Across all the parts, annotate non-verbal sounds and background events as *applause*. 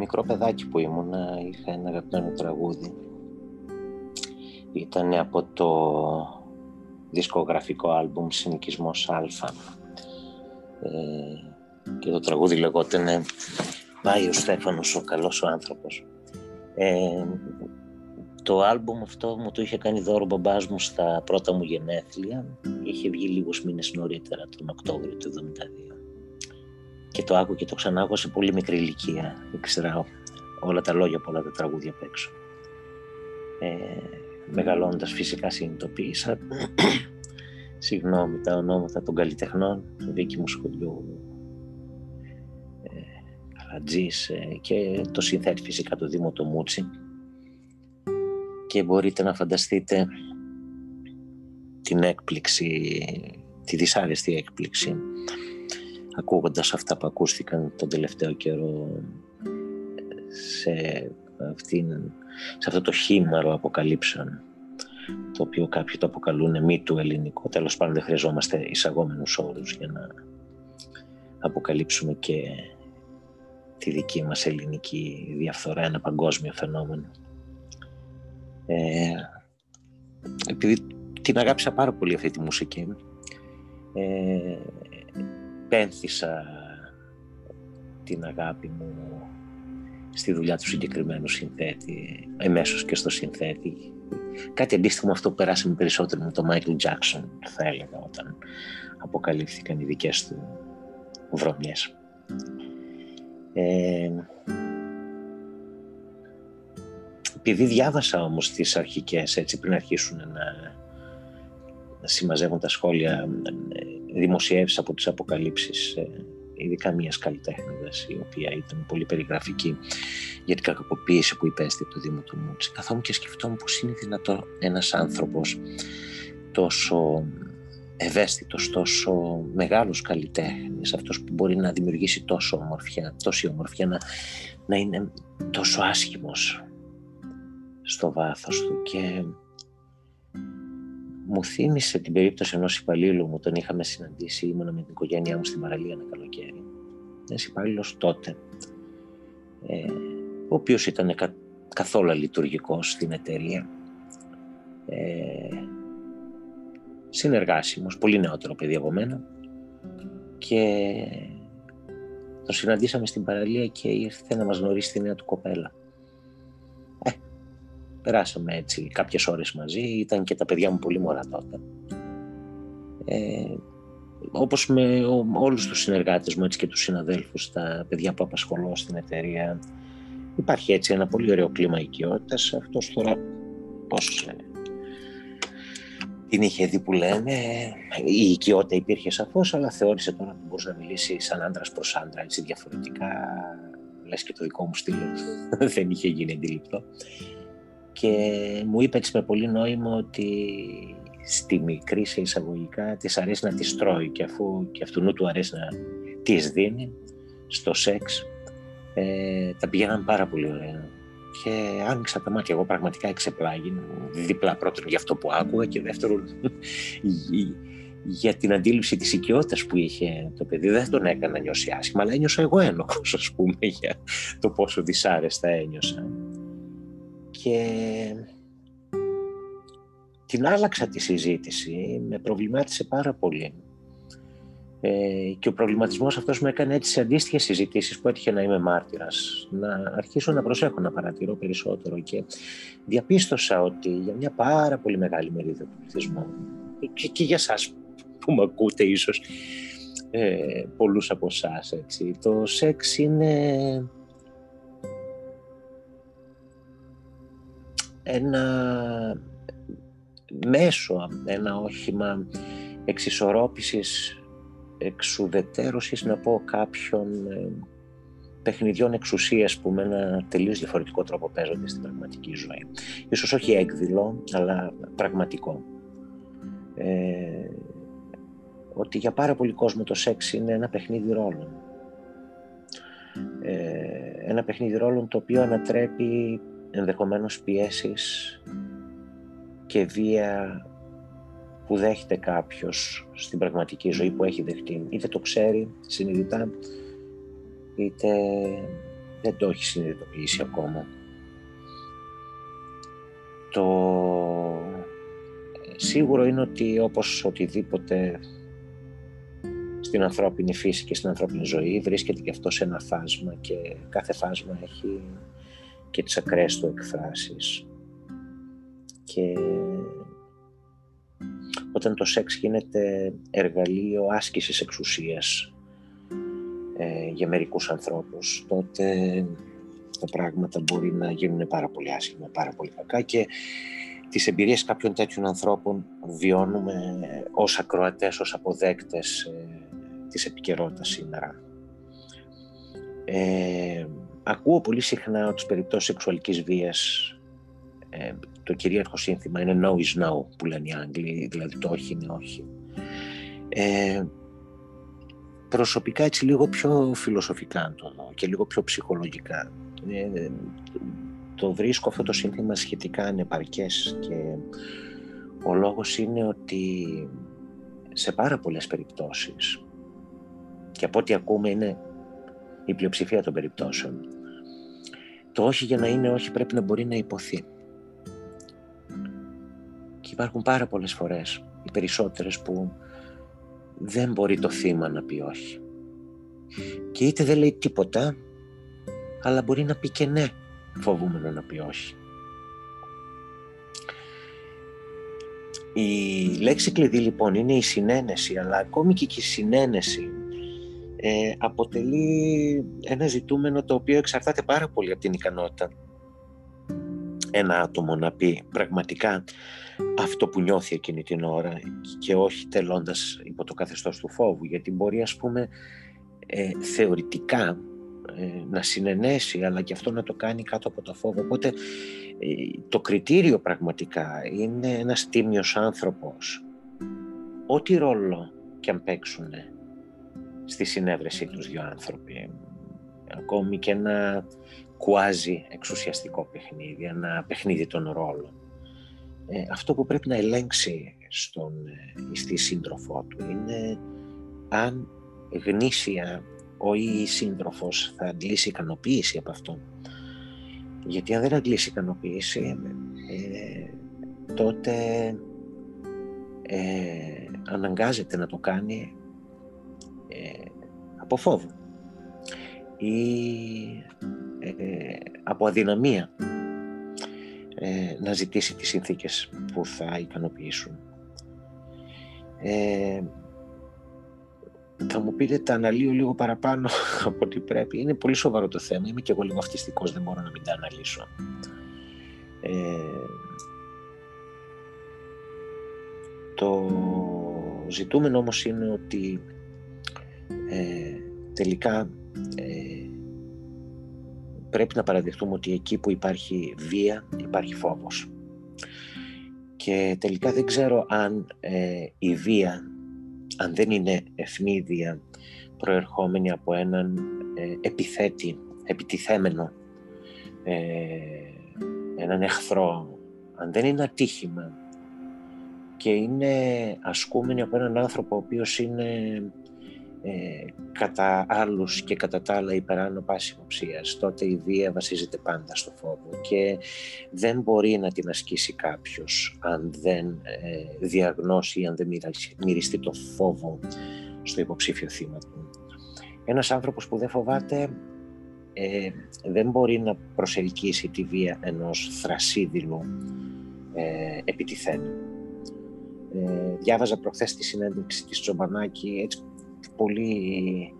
μικρό παιδάκι που ήμουνα είχα ένα αγαπημένο τραγούδι. Ήταν από το δισκογραφικό άλμπουμ Συνοικισμός Α. Ε, και το τραγούδι λεγόταν «Πάει ο Στέφανος ο καλός ο άνθρωπος». Ε, το άλμπουμ αυτό μου το είχε κάνει δώρο ο μπαμπάς μου στα πρώτα μου γενέθλια. Είχε βγει λίγους μήνες νωρίτερα, τον Οκτώβριο του 1972. Και το άκου και το ξανά σε πολύ μικρή ηλικία. Ήξερα όλα τα λόγια από όλα τα τραγούδια απ' έξω. Ε, μεγαλώντας φυσικά συνειδητοποίησα *clears throat* συγγνώμη τα ονόματα των καλλιτεχνών του Βίκη Μουσχολιού ε, Καλατζής ε, και το συνθέτη φυσικά το Δήμο το Μούτσι και μπορείτε να φανταστείτε την έκπληξη, τη δυσάρεστη έκπληξη ακούγοντας αυτά που ακούστηκαν τον τελευταίο καιρό σε, αυτήν, σε αυτό το χήμαρο αποκαλύψεων το οποίο κάποιοι το αποκαλούν μη του ελληνικό. Τέλος πάντων δεν χρειαζόμαστε εισαγόμενους όρους για να αποκαλύψουμε και τη δική μας ελληνική διαφθορά, ένα παγκόσμιο φαινόμενο. Ε, επειδή την αγάπησα πάρα πολύ αυτή τη μουσική, ε, πένθησα την αγάπη μου στη δουλειά του συγκεκριμένου συνθέτη, εμέσως και στο συνθέτη. Κάτι αντίστοιχο με αυτό που περάσαμε περισσότερο με τον Michael Jackson, θα έλεγα, όταν αποκαλύφθηκαν οι δικές του βρωμιές. Ε, επειδή διάβασα όμως τις αρχικές, έτσι πριν αρχίσουν να, να συμμαζεύουν τα σχόλια, ε, δημοσιεύσεις από τις αποκαλύψεις ε, ειδικά μιας καλλιτέχνηδας, η οποία ήταν πολύ περιγραφική για την κακοποίηση που υπέστη από το Δήμο του Μούτσι. Καθόμουν και σκεφτόμουν πώς είναι δυνατό ένας άνθρωπος τόσο ευαίσθητος, τόσο μεγάλος καλλιτέχνης, αυτός που μπορεί να δημιουργήσει τόσο ομορφιά, τόση ομορφιά, να, να είναι τόσο άσχημος στο βάθος του και μου θύμισε την περίπτωση ενός υπαλλήλου μου, τον είχαμε συναντήσει, ήμουνα με την οικογένειά μου στην παραλία ένα καλοκαίρι. Ένας υπαλλήλο τότε, ε, ο οποίος ήταν κα, καθόλου λειτουργικός στην εταιρεία. Ε, συνεργάσιμος, πολύ νεότερο παιδί από μένα και τον συναντήσαμε στην παραλία και ήρθε να μας γνωρίσει τη νέα του κοπέλα. Περάσαμε έτσι κάποιες ώρες μαζί, ήταν και τα παιδιά μου πολύ μωρά τότε. Ε, όπως με όλους τους συνεργάτες μου έτσι και τους συναδέλφους, τα παιδιά που απασχολώ στην εταιρεία, υπάρχει έτσι ένα πολύ ωραίο κλίμα οικειότητας. Αυτός τώρα πώς ε, την είχε δει που λένε, η οικειότητα υπήρχε σαφώς, αλλά θεώρησε τώρα ότι μπορούσε να μιλήσει σαν άντρας προς άντρα, έτσι διαφορετικά, λες και το δικό μου στυλ δεν είχε γίνει αντιληπτό και μου είπε έτσι με πολύ νόημα ότι στη μικρή σε εισαγωγικά της αρέσει να της τρώει και αφού και αυτού του αρέσει να της δίνει στο σεξ. Ε, τα πηγαίναν πάρα πολύ ωραία. Και άνοιξα τα μάτια. Εγώ πραγματικά εξεπλάγει. Διπλά πρώτον για αυτό που άκουγα και δεύτερον *laughs* για την αντίληψη της οικειότητας που είχε το παιδί. Δεν τον έκανα νιώσει άσχημα αλλά ένιωσα εγώ ένοχος ας πούμε για το πόσο δυσάρεστα ένιωσα και την άλλαξα τη συζήτηση, με προβλημάτισε πάρα πολύ. Ε, και ο προβληματισμός αυτός μου έκανε έτσι σε αντίστοιχες συζητήσεις που έτυχε να είμαι μάρτυρας, να αρχίσω να προσέχω, να παρατηρώ περισσότερο και διαπίστωσα ότι για μια πάρα πολύ μεγάλη μερίδα του πληθυσμού και, και για σας που με ακούτε ίσως ε, πολλούς από εσάς, το σεξ είναι ένα μέσο, ένα όχημα εξισορρόπησης, εξουδετέρωσης, να πω κάποιων ε, παιχνιδιών εξουσίας που με ένα τελείως διαφορετικό τρόπο παίζονται στην πραγματική ζωή. Ίσως όχι έκδηλο, αλλά πραγματικό. Ε, ότι για πάρα πολύ κόσμο το σεξ είναι ένα παιχνίδι ρόλων. Ε, ένα παιχνίδι ρόλων το οποίο ανατρέπει ενδεχομένως πιέσεις και βία που δέχεται κάποιος στην πραγματική ζωή που έχει δεχτεί. Είτε το ξέρει συνειδητά, είτε δεν το έχει συνειδητοποιήσει ακόμα. Το σίγουρο είναι ότι όπως οτιδήποτε στην ανθρώπινη φύση και στην ανθρώπινη ζωή βρίσκεται και αυτό σε ένα φάσμα και κάθε φάσμα έχει και τις ακραίες του εκφράσεις. Και όταν το σεξ γίνεται εργαλείο άσκησης εξουσίας ε, για μερικούς ανθρώπους, τότε τα πράγματα μπορεί να γίνουν πάρα πολύ άσχημα, πάρα πολύ κακά και τις εμπειρίες κάποιων τέτοιων ανθρώπων βιώνουμε ως ακροατές, ως αποδέκτες ε, της επικαιρότητας σήμερα. Ε, ακούω πολύ συχνά ότι στις περιπτώσεις σεξουαλικής βίας ε, το κυρίαρχο σύνθημα είναι no is no που λένε οι Άγγλοι, δηλαδή το όχι είναι όχι. Ε, προσωπικά έτσι λίγο πιο φιλοσοφικά το δω και λίγο πιο ψυχολογικά. Ε, το βρίσκω αυτό το σύνθημα σχετικά ανεπαρκές και ο λόγος είναι ότι σε πάρα πολλές περιπτώσεις και από ό,τι ακούμε είναι η πλειοψηφία των περιπτώσεων το όχι για να είναι όχι πρέπει να μπορεί να υποθεί. Και υπάρχουν πάρα πολλές φορές, οι περισσότερες που δεν μπορεί το θύμα να πει όχι. Και είτε δεν λέει τίποτα, αλλά μπορεί να πει και ναι, φοβούμενο να πει όχι. Η λέξη κλειδί λοιπόν είναι η συνένεση, αλλά ακόμη και η συνένεση ε, αποτελεί ένα ζητούμενο το οποίο εξαρτάται πάρα πολύ από την ικανότητα ένα άτομο να πει πραγματικά αυτό που νιώθει εκείνη την ώρα και όχι τελώντας υπό το καθεστώς του φόβου. Γιατί μπορεί ας πούμε ε, θεωρητικά ε, να συνενέσει αλλά και αυτό να το κάνει κάτω από το φόβο. Οπότε ε, το κριτήριο πραγματικά είναι ένας τίμιος άνθρωπος. Ό,τι ρόλο και αν παίξουν στη συνέβρεσή τους δύο άνθρωποι ακόμη και ένα κουάζι εξουσιαστικό παιχνίδι, ένα παιχνίδι των ρόλων. Ε, αυτό που πρέπει να ελέγξει στον, ε, στη σύντροφό του είναι αν γνήσια ο ή η σύντροφος θα αντλήσει ικανοποίηση από αυτό. Γιατί αν δεν αντλήσει ικανοποίηση, ε, τότε ε, αναγκάζεται να το κάνει ε, από φόβο ή ε, από αδυναμία ε, να ζητήσει τις συνθήκες που θα ικανοποιήσουν. Ε, θα μου πείτε τα αναλύω λίγο παραπάνω *laughs* από ό,τι πρέπει. Είναι πολύ σοβαρό το θέμα. Είμαι και εγώ λίγο αυτιστικός, δεν μπορώ να μην τα αναλύσω. το ζητούμενο όμως είναι ότι τελικά πρέπει να παραδεχτούμε ότι εκεί που υπάρχει βία υπάρχει φόβος. Και τελικά δεν ξέρω αν ε, η βία, αν δεν είναι ευνίδια προερχόμενη από έναν ε, επιθέτη, επιτιθέμενο, ε, έναν εχθρό, αν δεν είναι ατύχημα και είναι ασκούμενη από έναν άνθρωπο ο οποίος είναι ε, κατά άλλους και κατά τα άλλα υπεράνω πάση υποψίας, τότε η βία βασίζεται πάντα στο φόβο και δεν μπορεί να την ασκήσει κάποιος αν δεν ε, διαγνώσει ή αν δεν μοιριστεί το φόβο στο υποψήφιο θύμα του. Ένας άνθρωπος που δεν φοβάται ε, δεν μπορεί να προσελκύσει τη βία ενός θρασίδηλου ε, επιτιθένου. Ε, διάβαζα προχθές τη συνέντευξη της Τσομπανάκη έτσι πολύ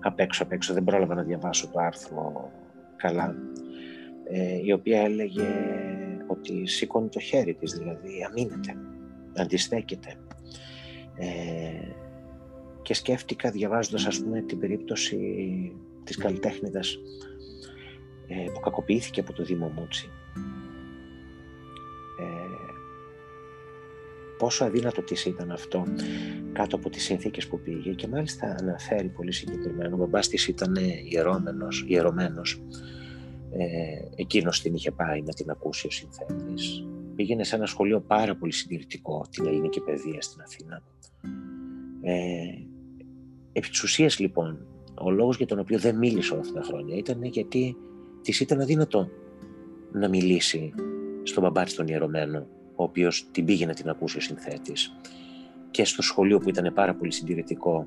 απ' έξω απ' έξω, δεν πρόλαβα να διαβάσω το άρθρο καλά, ε, η οποία έλεγε ότι σήκωνε το χέρι της, δηλαδή αμήνεται, αντιστέκεται. Ε, και σκέφτηκα διαβάζοντας ας πούμε την περίπτωση της καλλιτέχνητας ε, που κακοποιήθηκε από το Δήμο Μούτσι πόσο αδύνατο της ήταν αυτό κάτω από τις συνθήκες που πήγε και μάλιστα αναφέρει πολύ συγκεκριμένο ο μπαμπάς της ήταν ιερώμενος, ιερωμένος. Ε, εκείνος την είχε πάει να την ακούσει ο συνθέτης. Πήγαινε σε ένα σχολείο πάρα πολύ συντηρητικό την ελληνική παιδεία στην Αθήνα. Ε, επί της ουσίας, λοιπόν ο λόγος για τον οποίο δεν μίλησε όλα αυτά τα χρόνια ήταν γιατί της ήταν αδύνατο να μιλήσει στον μπαμπά της τον ιερωμένο, ο οποίος την πήγε να την ακούσει ο συνθέτης και στο σχολείο που ήταν πάρα πολύ συντηρητικό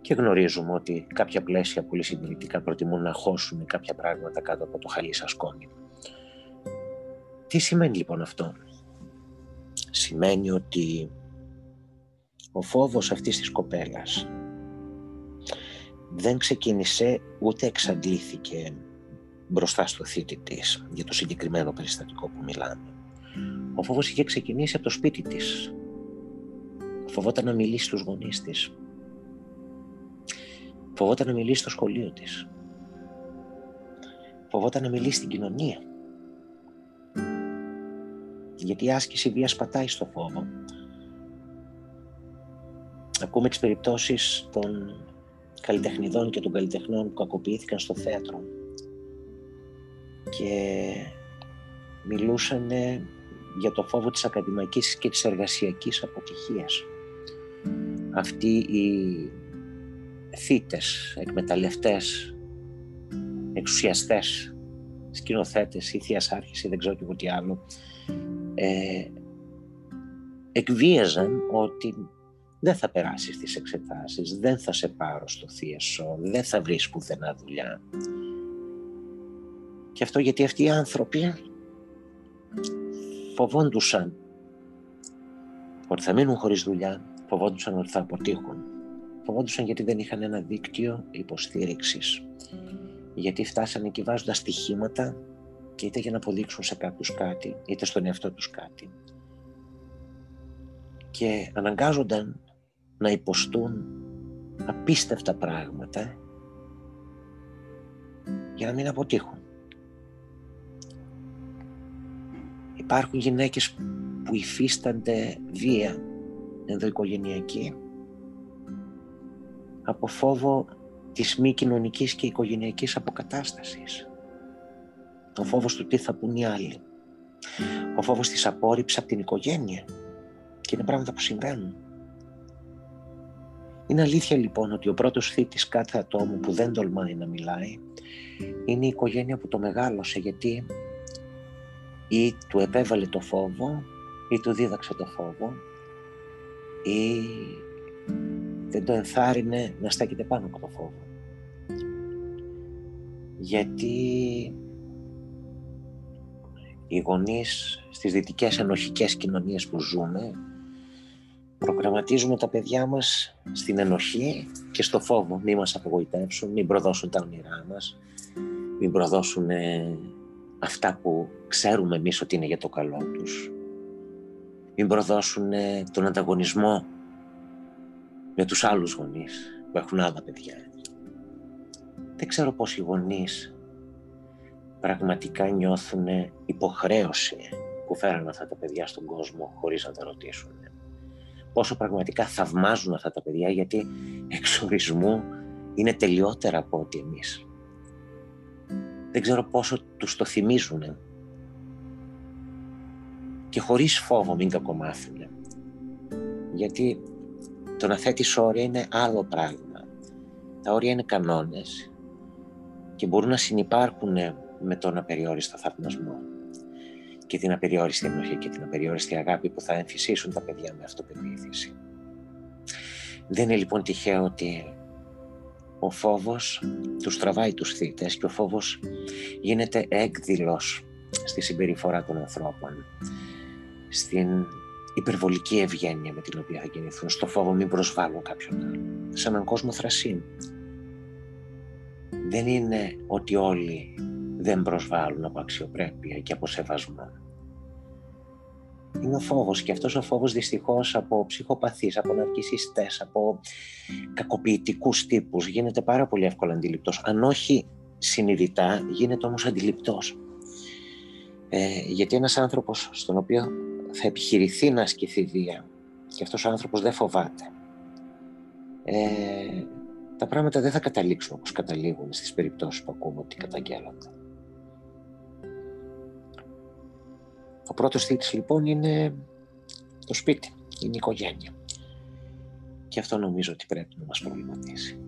και γνωρίζουμε ότι κάποια πλαίσια πολύ συντηρητικά προτιμούν να χώσουν κάποια πράγματα κάτω από το χαλί σκόνη. Τι σημαίνει λοιπόν αυτό; Σημαίνει ότι ο φόβος αυτής της κοπέλας δεν ξεκίνησε ούτε εξαντλήθηκε μπροστά στο θήτη της για το συγκεκριμένο περιστατικό που μιλάμε. Ο φόβος είχε ξεκινήσει από το σπίτι της. Φοβόταν να μιλήσει στους γονείς της. Φοβόταν να μιλήσει στο σχολείο της. Φοβόταν να μιλήσει στην κοινωνία. Γιατί η άσκηση βίας πατάει στο φόβο. Ακούμε τις περιπτώσεις των καλλιτεχνιδών και των καλλιτεχνών που κακοποιήθηκαν στο θέατρο και μιλούσαν για το φόβο της ακαδημαϊκής και της εργασιακής αποτυχίας. Αυτοί οι θύτες, εκμεταλλευτές, εξουσιαστές, σκηνοθέτες ή άρχιση, δεν ξέρω και τι άλλο, ε, εκβίαζαν ότι δεν θα περάσεις τις εξετάσεις, δεν θα σε πάρω στο θείασο, δεν θα βρεις πουθενά δουλειά. Και αυτό γιατί αυτοί οι άνθρωποι φοβόντουσαν ότι θα μείνουν χωρίς δουλειά, φοβόντουσαν ότι θα αποτύχουν. Φοβόντουσαν γιατί δεν είχαν ένα δίκτυο υποστήριξης. Γιατί φτάσανε και βάζοντας στοιχήματα είτε για να αποδείξουν σε κάποιους κάτι, είτε στον εαυτό τους κάτι. Και αναγκάζονταν να υποστούν απίστευτα πράγματα για να μην αποτύχουν. Υπάρχουν γυναίκες που υφίστανται βία ενδοοικογενειακή από φόβο της μη κοινωνικής και οικογενειακής αποκατάστασης. Ο φόβος του τι θα πούν οι άλλοι. Ο φόβος της απόρριψης από την οικογένεια. Και είναι πράγματα που συμβαίνουν. Είναι αλήθεια λοιπόν ότι ο πρώτος θήτης κάθε ατόμου που δεν τολμάει να μιλάει είναι η οικογένεια που το μεγάλωσε γιατί ή του επέβαλε το φόβο ή του δίδαξε το φόβο ή δεν το ενθάρρυνε να στέκεται πάνω από το φόβο. Γιατί οι γονείς στις δυτικές ενοχικές κοινωνίες που ζούμε προγραμματίζουμε τα παιδιά μας στην ενοχή και στο φόβο. Μην μας απογοητεύσουν, μην προδώσουν τα όνειρά μας, μην προδώσουν αυτά που ξέρουμε εμείς ότι είναι για το καλό τους. Μην προδώσουν τον ανταγωνισμό με τους άλλους γονείς που έχουν άλλα παιδιά. Δεν ξέρω πώς οι γονείς πραγματικά νιώθουν υποχρέωση που φέραν αυτά τα παιδιά στον κόσμο χωρίς να τα ρωτήσουν. Πόσο πραγματικά θαυμάζουν αυτά τα παιδιά γιατί εξορισμού είναι τελειότερα από ό,τι εμείς. Δεν ξέρω πόσο τους το θυμίζουν και χωρίς φόβο μην κακομάθουν. Γιατί το να θέτεις όρια είναι άλλο πράγμα. Τα όρια είναι κανόνες και μπορούν να συνεπάρχουν με τον απεριόριστο θαυμασμό και την απεριόριστη ενοχή και την απεριόριστη αγάπη που θα εμφυσίσουν τα παιδιά με αυτοπεποίθηση. Δεν είναι λοιπόν τυχαίο ότι ο φόβος τους τραβάει τους θύτες και ο φόβος γίνεται έκδηλος στη συμπεριφορά των ανθρώπων, στην υπερβολική ευγένεια με την οποία θα κινηθούν, στο φόβο μην προσβάλλουν κάποιον άλλο, σε έναν κόσμο θρασίν. Δεν είναι ότι όλοι δεν προσβάλλουν από αξιοπρέπεια και από σεβασμό. Είναι ο φόβος και αυτός ο φόβος δυστυχώς από ψυχοπαθείς, από ναρκισιστές, από κακοποιητικούς τύπους γίνεται πάρα πολύ εύκολα αντιληπτός. Αν όχι συνειδητά, γίνεται όμως αντιληπτός. Ε, γιατί ένας άνθρωπος στον οποίο θα επιχειρηθεί να ασκηθεί βία και αυτός ο άνθρωπος δεν φοβάται, ε, τα πράγματα δεν θα καταλήξουν όπως καταλήγουν στις περιπτώσεις που ακούμε ότι καταγγέλλονται. Ο πρώτος θήτης λοιπόν είναι το σπίτι, είναι η οικογένεια. Και αυτό νομίζω ότι πρέπει να μας προβληματίσει.